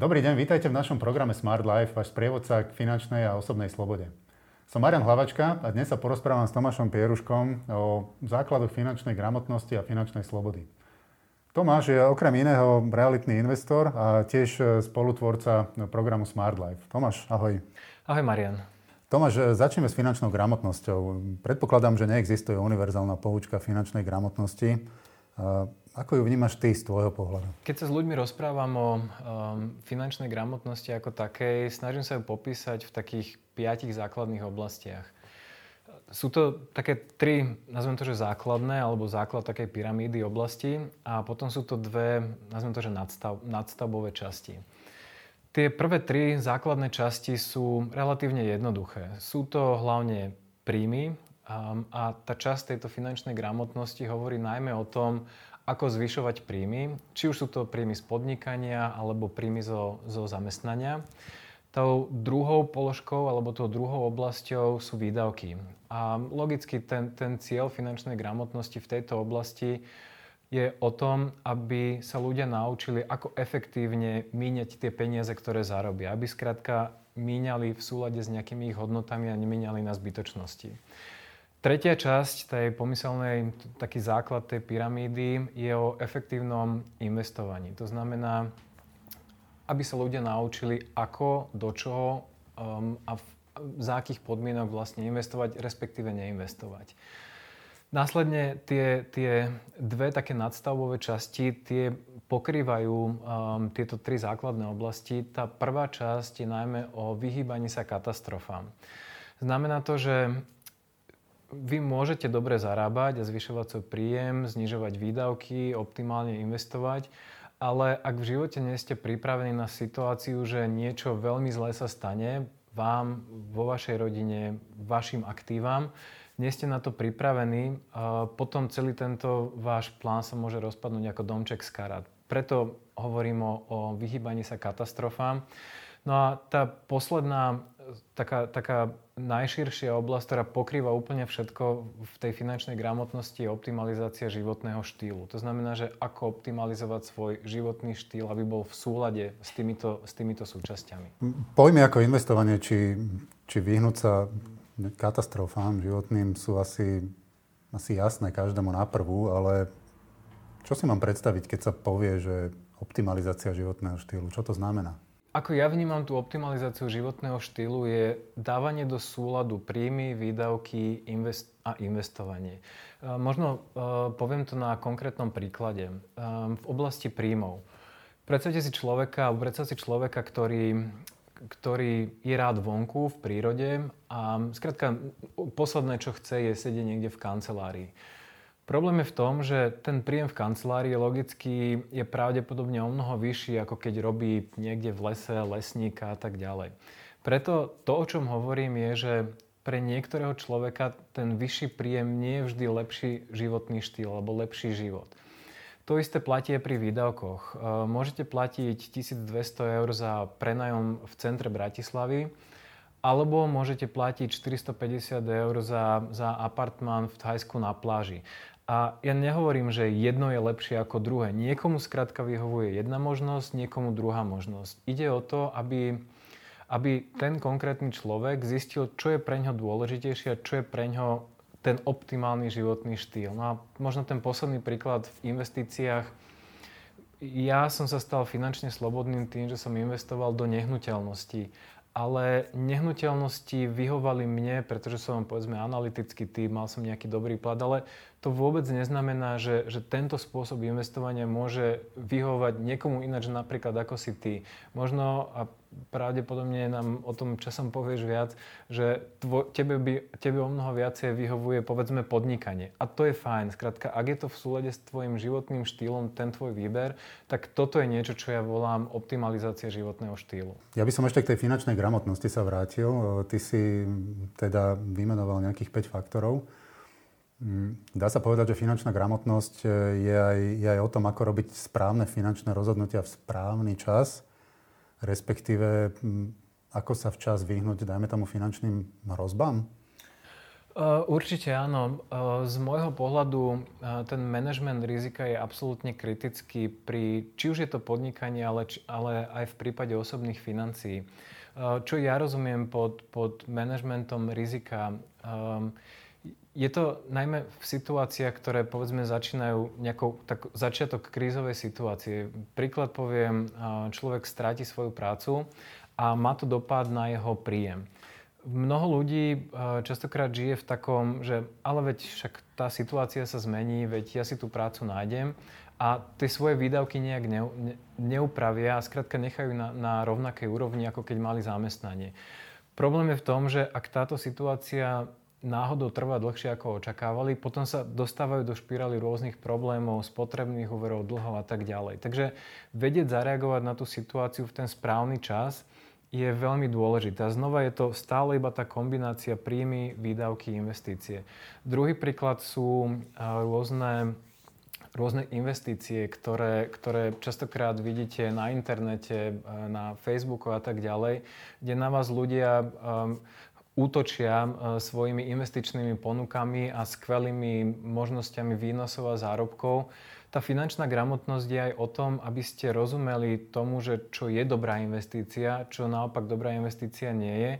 Dobrý deň, vítajte v našom programe Smart Life, váš sprievodca k finančnej a osobnej slobode. Som Marian Hlavačka a dnes sa porozprávam s Tomášom Pieruškom o základoch finančnej gramotnosti a finančnej slobody. Tomáš je okrem iného realitný investor a tiež spolutvorca programu Smart Life. Tomáš, ahoj. Ahoj Marian. Tomáš, začneme s finančnou gramotnosťou. Predpokladám, že neexistuje univerzálna poučka finančnej gramotnosti. Ako ju vnímaš ty z tvojho pohľadu? Keď sa s ľuďmi rozprávam o um, finančnej gramotnosti ako takej, snažím sa ju popísať v takých piatich základných oblastiach. Sú to také tri, nazvem to, že základné, alebo základ takej pyramídy oblasti a potom sú to dve, nazvem to, že nadstav, nadstavbové časti. Tie prvé tri základné časti sú relatívne jednoduché. Sú to hlavne príjmy um, a tá časť tejto finančnej gramotnosti hovorí najmä o tom, ako zvyšovať príjmy, či už sú to príjmy z podnikania alebo príjmy zo, zo zamestnania. Tou druhou položkou alebo tou druhou oblasťou sú výdavky. A logicky ten, ten cieľ finančnej gramotnosti v tejto oblasti je o tom, aby sa ľudia naučili, ako efektívne míňať tie peniaze, ktoré zarobia. Aby skrátka míňali v súlade s nejakými ich hodnotami a nemíňali na zbytočnosti. Tretia časť tej pomyselnej, taký základ tej pyramídy je o efektívnom investovaní. To znamená, aby sa ľudia naučili, ako, do čoho um, a v, za akých podmienok vlastne investovať, respektíve neinvestovať. Následne tie, tie dve také nadstavové časti, tie pokrývajú um, tieto tri základné oblasti. Tá prvá časť je najmä o vyhýbaní sa katastrofám. Znamená to, že vy môžete dobre zarábať a zvyšovať svoj príjem, znižovať výdavky, optimálne investovať, ale ak v živote nie ste pripravení na situáciu, že niečo veľmi zlé sa stane vám, vo vašej rodine, vašim aktívam, nie ste na to pripravení, potom celý tento váš plán sa môže rozpadnúť ako domček z karát. Preto hovorím o, o vyhýbaní sa katastrofám. No a tá posledná taká, taká najširšia oblasť, ktorá pokrýva úplne všetko v tej finančnej gramotnosti je optimalizácia životného štýlu. To znamená, že ako optimalizovať svoj životný štýl, aby bol v súlade s týmito, s týmito súčasťami. Pojmy ako investovanie, či, či vyhnúť sa katastrofám životným sú asi, asi jasné každému na prvú, ale čo si mám predstaviť, keď sa povie, že optimalizácia životného štýlu? Čo to znamená? Ako ja vnímam tú optimalizáciu životného štýlu je dávanie do súladu príjmy, výdavky invest- a investovanie. E, možno e, poviem to na konkrétnom príklade. E, v oblasti príjmov. Predstavte si človeka, predstavte si človeka, ktorý, ktorý je rád vonku v prírode a skrátka posledné, čo chce, je sedieť niekde v kancelárii. Problém je v tom, že ten príjem v kancelárii logicky je pravdepodobne o mnoho vyšší, ako keď robí niekde v lese, lesníka a tak ďalej. Preto to, o čom hovorím, je, že pre niektorého človeka ten vyšší príjem nie je vždy lepší životný štýl alebo lepší život. To isté platí aj pri výdavkoch. E, môžete platiť 1200 eur za prenajom v centre Bratislavy, alebo môžete platiť 450 eur za, za apartmán v Thajsku na pláži. A ja nehovorím, že jedno je lepšie ako druhé. Niekomu skrátka vyhovuje jedna možnosť, niekomu druhá možnosť. Ide o to, aby, aby ten konkrétny človek zistil, čo je pre ňo dôležitejšie a čo je pre ňo ten optimálny životný štýl. No a možno ten posledný príklad v investíciách. Ja som sa stal finančne slobodným tým, že som investoval do nehnuteľností ale nehnuteľnosti vyhovali mne, pretože som povedzme analytický tým, mal som nejaký dobrý plat, ale to vôbec neznamená, že, že tento spôsob investovania môže vyhovovať niekomu ináč napríklad ako si ty. Možno, a pravdepodobne nám o tom časom povieš viac, že tvo, tebe, by, tebe o mnoho viacej vyhovuje povedzme podnikanie. A to je fajn. Skrátka, ak je to v súlade s tvojim životným štýlom, ten tvoj výber, tak toto je niečo, čo ja volám optimalizácia životného štýlu. Ja by som ešte k tej finančnej gramotnosti sa vrátil. Ty si teda vymenoval nejakých 5 faktorov. Mm, dá sa povedať, že finančná gramotnosť e, je aj, je aj o tom, ako robiť správne finančné rozhodnutia v správny čas, respektíve mm, ako sa včas vyhnúť, dajme tomu, finančným hrozbám? Určite áno. Z môjho pohľadu ten management rizika je absolútne kritický pri, či už je to podnikanie, ale, ale aj v prípade osobných financií. Čo ja rozumiem pod, pod managementom rizika, je to najmä v situáciách, ktoré povedzme začínajú nejakou tak, začiatok krízovej situácie. Príklad poviem, človek stráti svoju prácu a má to dopad na jeho príjem. Mnoho ľudí eh, častokrát žije v takom, že ale veď však tá situácia sa zmení, veď ja si tú prácu nájdem a tie svoje výdavky nejak ne, ne, neupravia a skrátka nechajú na, na rovnakej úrovni, ako keď mali zamestnanie. Problém je v tom, že ak táto situácia náhodou trvá dlhšie ako očakávali, potom sa dostávajú do špirály rôznych problémov, spotrebných úverov, dlhov a tak ďalej. Takže vedieť zareagovať na tú situáciu v ten správny čas je veľmi dôležitá. Znova je to stále iba tá kombinácia príjmy, výdavky, investície. Druhý príklad sú rôzne rôzne investície, ktoré, ktoré častokrát vidíte na internete, na Facebooku a tak ďalej, kde na vás ľudia um, útočia uh, svojimi investičnými ponukami a skvelými možnosťami výnosov a zárobkov tá finančná gramotnosť je aj o tom, aby ste rozumeli tomu, že čo je dobrá investícia, čo naopak dobrá investícia nie je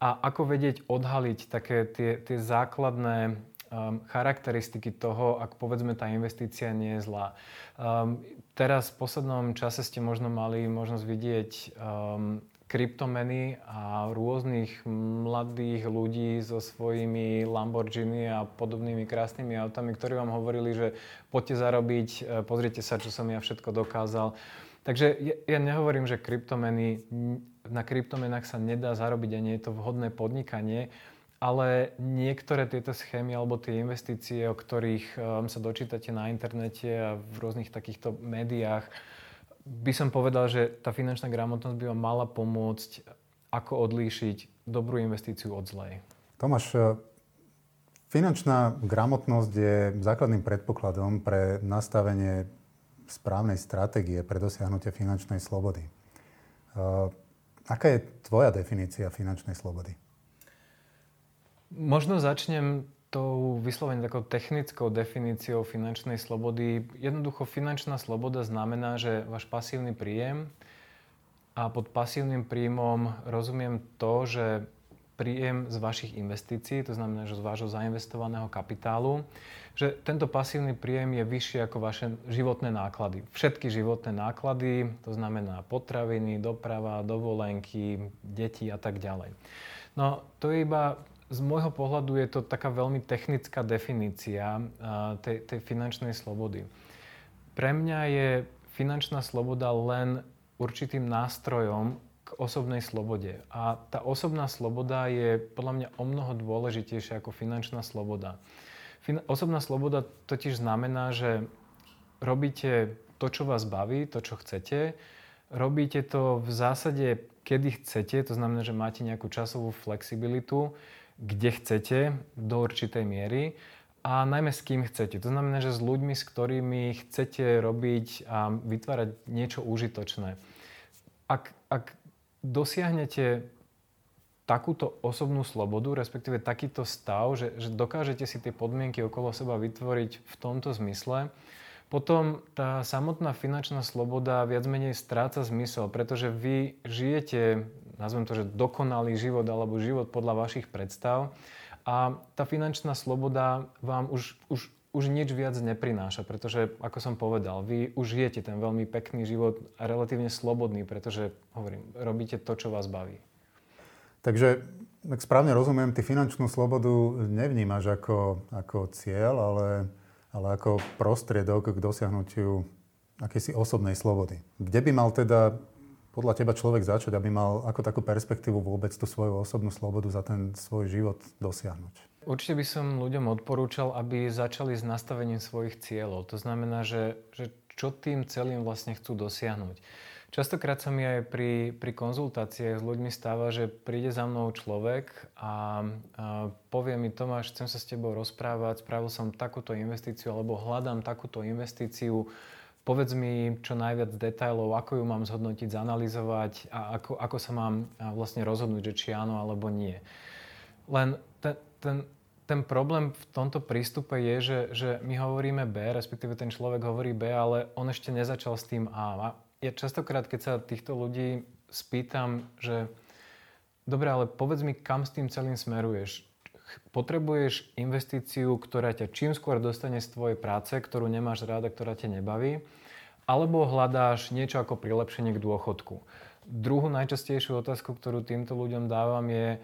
a ako vedieť odhaliť také tie, tie základné um, charakteristiky toho, ak povedzme tá investícia nie je zlá. Um, teraz v poslednom čase ste možno mali možnosť vidieť um, kryptomeny a rôznych mladých ľudí so svojimi Lamborghini a podobnými krásnymi autami, ktorí vám hovorili, že poďte zarobiť, e, pozrite sa, čo som ja všetko dokázal. Takže ja, nehovorím, že kryptomeny, na kryptomenách sa nedá zarobiť a nie je to vhodné podnikanie, ale niektoré tieto schémy alebo tie investície, o ktorých um, sa dočítate na internete a v rôznych takýchto médiách, by som povedal, že tá finančná gramotnosť by vám mala pomôcť, ako odlíšiť dobrú investíciu od zlej. Tomáš, e, finančná gramotnosť je základným predpokladom pre nastavenie správnej stratégie pre dosiahnutie finančnej slobody. E, aká je tvoja definícia finančnej slobody? Možno začnem tou vyslovene takou technickou definíciou finančnej slobody. Jednoducho finančná sloboda znamená, že váš pasívny príjem a pod pasívnym príjmom rozumiem to, že príjem z vašich investícií, to znamená, že z vášho zainvestovaného kapitálu, že tento pasívny príjem je vyšší ako vaše životné náklady. Všetky životné náklady, to znamená potraviny, doprava, dovolenky, deti a tak ďalej. No to je iba z môjho pohľadu je to taká veľmi technická definícia tej, tej finančnej slobody. Pre mňa je finančná sloboda len určitým nástrojom k osobnej slobode. A tá osobná sloboda je podľa mňa o mnoho dôležitejšia ako finančná sloboda. Fin- osobná sloboda totiž znamená, že robíte to, čo vás baví, to, čo chcete. Robíte to v zásade, kedy chcete, to znamená, že máte nejakú časovú flexibilitu kde chcete do určitej miery a najmä s kým chcete. To znamená, že s ľuďmi, s ktorými chcete robiť a vytvárať niečo užitočné. Ak, ak dosiahnete takúto osobnú slobodu, respektíve takýto stav, že, že dokážete si tie podmienky okolo seba vytvoriť v tomto zmysle, potom tá samotná finančná sloboda viac menej stráca zmysel, pretože vy žijete nazvem to, že dokonalý život alebo život podľa vašich predstav. A tá finančná sloboda vám už, už, už nič viac neprináša, pretože, ako som povedal, vy už žijete ten veľmi pekný život a relatívne slobodný, pretože, hovorím, robíte to, čo vás baví. Takže, ak správne rozumiem, ty finančnú slobodu nevnímaš ako, ako cieľ, ale, ale ako prostriedok k dosiahnutiu akejsi osobnej slobody. Kde by mal teda podľa teba človek začať, aby mal ako takú perspektívu vôbec tú svoju osobnú slobodu za ten svoj život dosiahnuť? Určite by som ľuďom odporúčal, aby začali s nastavením svojich cieľov. To znamená, že, že čo tým celým vlastne chcú dosiahnuť. Častokrát sa mi aj pri, pri konzultáciách s ľuďmi stáva, že príde za mnou človek a, a povie mi Tomáš, chcem sa s tebou rozprávať, spravil som takúto investíciu alebo hľadám takúto investíciu, Povedz mi čo najviac detajlov, ako ju mám zhodnotiť, zanalizovať a ako, ako sa mám vlastne rozhodnúť, že či áno alebo nie. Len ten, ten, ten problém v tomto prístupe je, že, že my hovoríme B, respektíve ten človek hovorí B, ale on ešte nezačal s tým A. A ja častokrát, keď sa týchto ľudí spýtam, že dobre, ale povedz mi, kam s tým celým smeruješ. Potrebuješ investíciu, ktorá ťa čím skôr dostane z tvojej práce, ktorú nemáš ráda, ktorá ťa nebaví, alebo hľadáš niečo ako prilepšenie k dôchodku. Druhú najčastejšiu otázku, ktorú týmto ľuďom dávam je,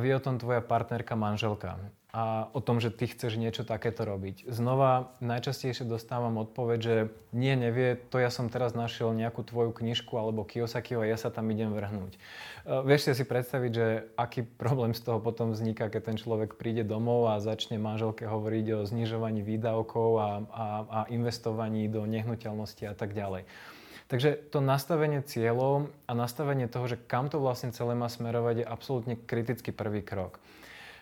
vie o tom tvoja partnerka, manželka a o tom, že ty chceš niečo takéto robiť. Znova najčastejšie dostávam odpoveď, že nie, nevie, to ja som teraz našiel nejakú tvoju knižku alebo Kiyosakiho a ja sa tam idem vrhnúť. Uh, vieš si predstaviť, že aký problém z toho potom vzniká, keď ten človek príde domov a začne manželke hovoriť o znižovaní výdavkov a, a, a investovaní do nehnuteľnosti a tak ďalej. Takže to nastavenie cieľov a nastavenie toho, že kam to vlastne celé má smerovať, je absolútne kritický prvý krok.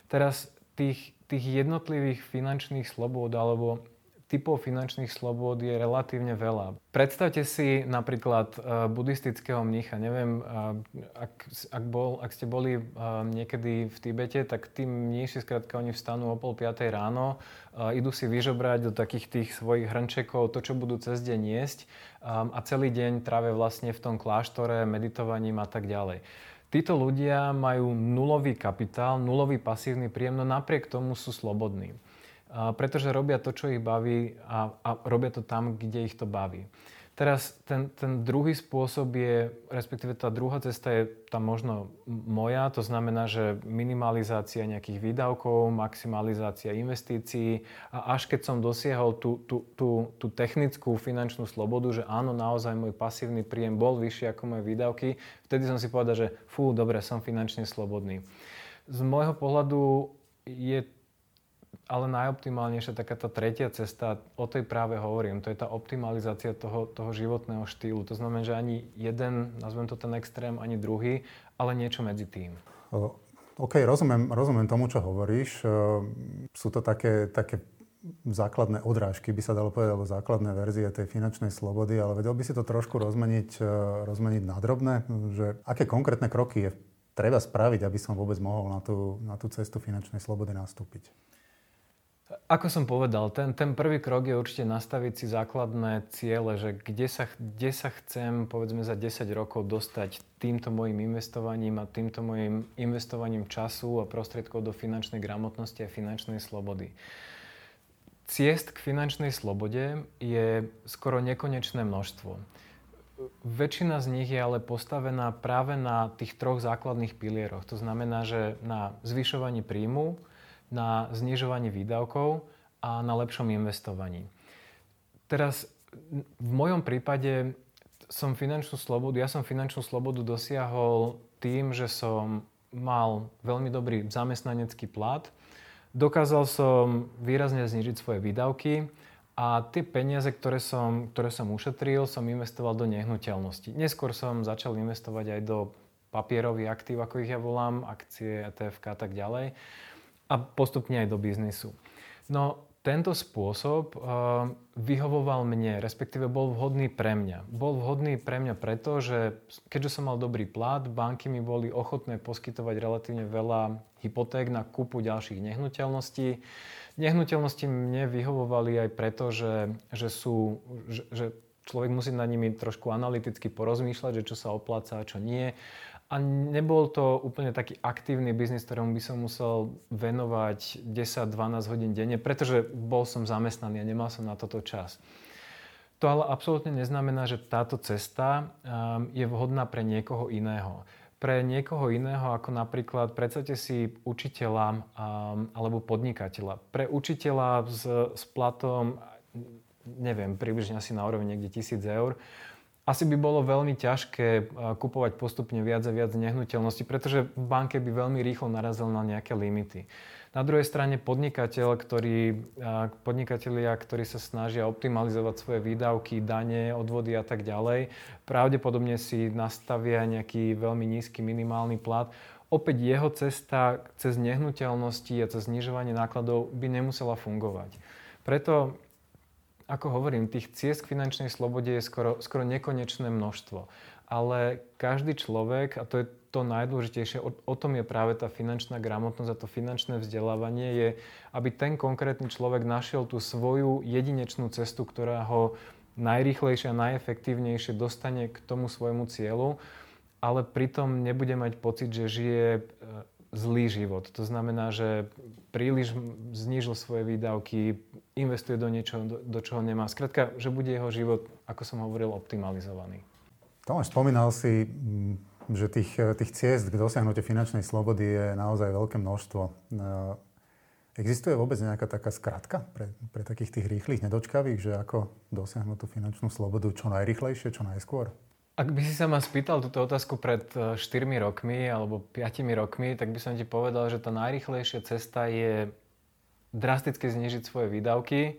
Teraz tých, tých jednotlivých finančných slobôd alebo typov finančných slobôd je relatívne veľa. Predstavte si napríklad uh, buddhistického mnicha. Neviem, uh, ak, ak, bol, ak ste boli uh, niekedy v Tibete, tak tí mníši, skrátka, oni vstanú o pol piatej ráno, idú si vyžobrať do takých tých svojich hrnčekov to, čo budú cez deň jesť a celý deň trávia vlastne v tom kláštore, meditovaním a tak ďalej. Títo ľudia majú nulový kapitál, nulový pasívny príjem, no napriek tomu sú slobodní. Pretože robia to, čo ich baví a, a robia to tam, kde ich to baví. Teraz ten, ten druhý spôsob je, respektíve tá druhá cesta je tá možno moja, to znamená, že minimalizácia nejakých výdavkov, maximalizácia investícií a až keď som dosiahol tú, tú, tú, tú technickú finančnú slobodu, že áno, naozaj môj pasívny príjem bol vyšší ako moje výdavky, vtedy som si povedal, že fú, dobre, som finančne slobodný. Z môjho pohľadu je ale najoptimálnejšia taká tá tretia cesta, o tej práve hovorím, to je tá optimalizácia toho, toho životného štýlu. To znamená, že ani jeden, nazvem to ten extrém, ani druhý, ale niečo medzi tým. OK, rozumiem, rozumiem tomu, čo hovoríš. Sú to také, také základné odrážky, by sa dalo povedať, alebo základné verzie tej finančnej slobody, ale vedel by si to trošku rozmeniť, rozmeniť na drobné, že aké konkrétne kroky je treba spraviť, aby som vôbec mohol na tú, na tú cestu finančnej slobody nastúpiť? Ako som povedal, ten, ten prvý krok je určite nastaviť si základné ciele, že kde sa, kde sa chcem povedzme za 10 rokov dostať týmto mojim investovaním a týmto mojim investovaním času a prostriedkov do finančnej gramotnosti a finančnej slobody. Ciest k finančnej slobode je skoro nekonečné množstvo. Väčšina z nich je ale postavená práve na tých troch základných pilieroch. To znamená, že na zvyšovaní príjmu, na znižovanie výdavkov a na lepšom investovaní. Teraz v mojom prípade som finančnú slobodu, ja som finančnú slobodu dosiahol tým, že som mal veľmi dobrý zamestnanecký plat, dokázal som výrazne znižiť svoje výdavky a tie peniaze, ktoré som, ktoré som ušetril, som investoval do nehnuteľnosti. Neskôr som začal investovať aj do papierových aktív, ako ich ja volám, akcie, ETF a tak ďalej a postupne aj do biznisu. No tento spôsob uh, vyhovoval mne, respektíve bol vhodný pre mňa. Bol vhodný pre mňa preto, že keďže som mal dobrý plat, banky mi boli ochotné poskytovať relatívne veľa hypoték na kúpu ďalších nehnuteľností. Nehnuteľnosti mne vyhovovali aj preto, že, že, sú, že, že človek musí nad nimi trošku analyticky porozmýšľať, že čo sa opláca a čo nie. A nebol to úplne taký aktívny biznis, ktorému by som musel venovať 10-12 hodín denne, pretože bol som zamestnaný a nemal som na toto čas. To ale absolútne neznamená, že táto cesta um, je vhodná pre niekoho iného. Pre niekoho iného, ako napríklad, predstavte si učiteľa um, alebo podnikateľa. Pre učiteľa s, s platom, neviem, približne asi na úrovni niekde 1000 eur, asi by bolo veľmi ťažké eh, kupovať postupne viac a viac nehnuteľností, pretože v banke by veľmi rýchlo narazil na nejaké limity. Na druhej strane podnikateľ, ktorý, eh, podnikatelia, ktorí sa snažia optimalizovať svoje výdavky, dane, odvody a tak ďalej, pravdepodobne si nastavia nejaký veľmi nízky minimálny plat. Opäť jeho cesta cez nehnuteľnosti a cez znižovanie nákladov by nemusela fungovať. Preto ako hovorím, tých ciest k finančnej slobode je skoro, skoro nekonečné množstvo. Ale každý človek, a to je to najdôležitejšie, o, o tom je práve tá finančná gramotnosť a to finančné vzdelávanie, je, aby ten konkrétny človek našiel tú svoju jedinečnú cestu, ktorá ho najrýchlejšie a najefektívnejšie dostane k tomu svojmu cieľu, ale pritom nebude mať pocit, že žije e, zlý život. To znamená, že príliš znížil svoje výdavky, investuje do niečoho, do, do čoho nemá. Skrátka, že bude jeho život, ako som hovoril, optimalizovaný. Tomáš, spomínal si, mm, že tých, tých ciest k dosiahnutiu finančnej slobody je naozaj veľké množstvo. E, existuje vôbec nejaká taká skratka pre, pre takých tých rýchlych nedočkavých, že ako dosiahnuť tú finančnú slobodu čo najrychlejšie, čo najskôr? Ak by si sa ma spýtal túto otázku pred 4 e, rokmi alebo 5 rokmi, tak by som ti povedal, že tá najrychlejšia cesta je drasticky znižiť svoje výdavky,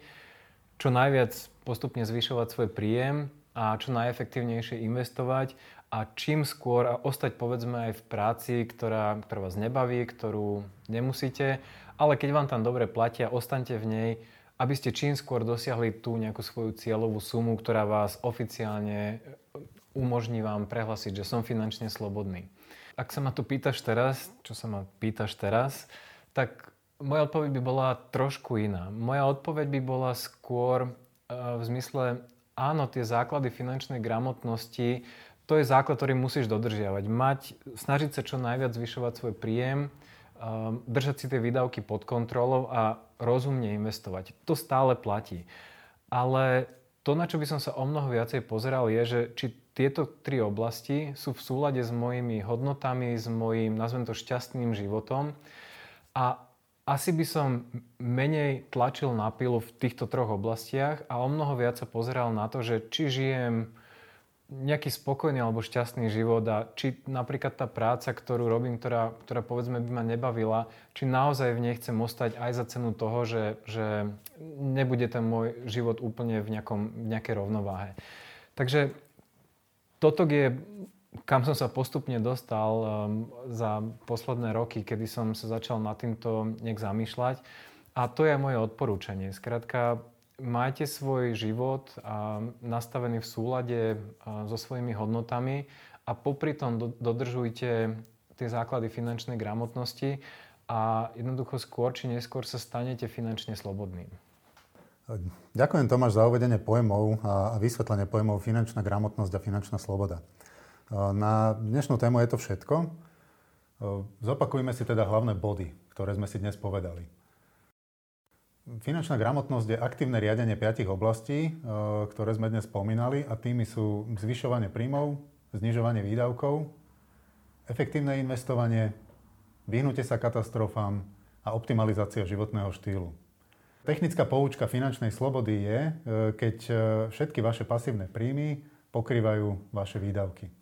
čo najviac postupne zvyšovať svoj príjem a čo najefektívnejšie investovať a čím skôr a ostať povedzme aj v práci, ktorá, ktorá vás nebaví, ktorú nemusíte, ale keď vám tam dobre platia, ostaňte v nej, aby ste čím skôr dosiahli tú nejakú svoju cieľovú sumu, ktorá vás oficiálne umožní vám prehlasiť, že som finančne slobodný. Ak sa ma tu pýtaš teraz, čo sa ma pýtaš teraz, tak moja odpoveď by bola trošku iná. Moja odpoveď by bola skôr e, v zmysle, áno, tie základy finančnej gramotnosti, to je základ, ktorý musíš dodržiavať. Mať, snažiť sa čo najviac zvyšovať svoj príjem, e, držať si tie výdavky pod kontrolou a rozumne investovať. To stále platí. Ale to, na čo by som sa o mnoho viacej pozeral, je, že či tieto tri oblasti sú v súlade s mojimi hodnotami, s mojim, nazvem to, šťastným životom. A asi by som menej tlačil na pilu v týchto troch oblastiach a o mnoho viac sa pozeral na to, že či žijem nejaký spokojný alebo šťastný život a či napríklad tá práca, ktorú robím, ktorá, ktorá povedzme by ma nebavila, či naozaj v nej chcem ostať aj za cenu toho, že, že nebude ten môj život úplne v, nejakom, v nejakej rovnováhe. Takže toto je, kam som sa postupne dostal um, za posledné roky, kedy som sa začal nad týmto nejak zamýšľať. A to je moje odporúčanie. Skrátka, majte svoj život nastavený v súlade so svojimi hodnotami a popri tom dodržujte tie základy finančnej gramotnosti a jednoducho skôr či neskôr sa stanete finančne slobodným. Ďakujem Tomáš za uvedenie pojmov a vysvetlenie pojmov finančná gramotnosť a finančná sloboda. Na dnešnú tému je to všetko. Zopakujme si teda hlavné body, ktoré sme si dnes povedali. Finančná gramotnosť je aktívne riadenie piatich oblastí, e, ktoré sme dnes spomínali a tými sú zvyšovanie príjmov, znižovanie výdavkov, efektívne investovanie, vyhnutie sa katastrofám a optimalizácia životného štýlu. Technická poučka finančnej slobody je, e, keď e, všetky vaše pasívne príjmy pokrývajú vaše výdavky.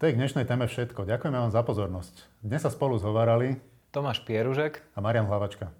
To je k dnešnej téme všetko. Ďakujeme vám za pozornosť. Dnes sa spolu zhovárali Tomáš Pieružek a Marian Hlavačka.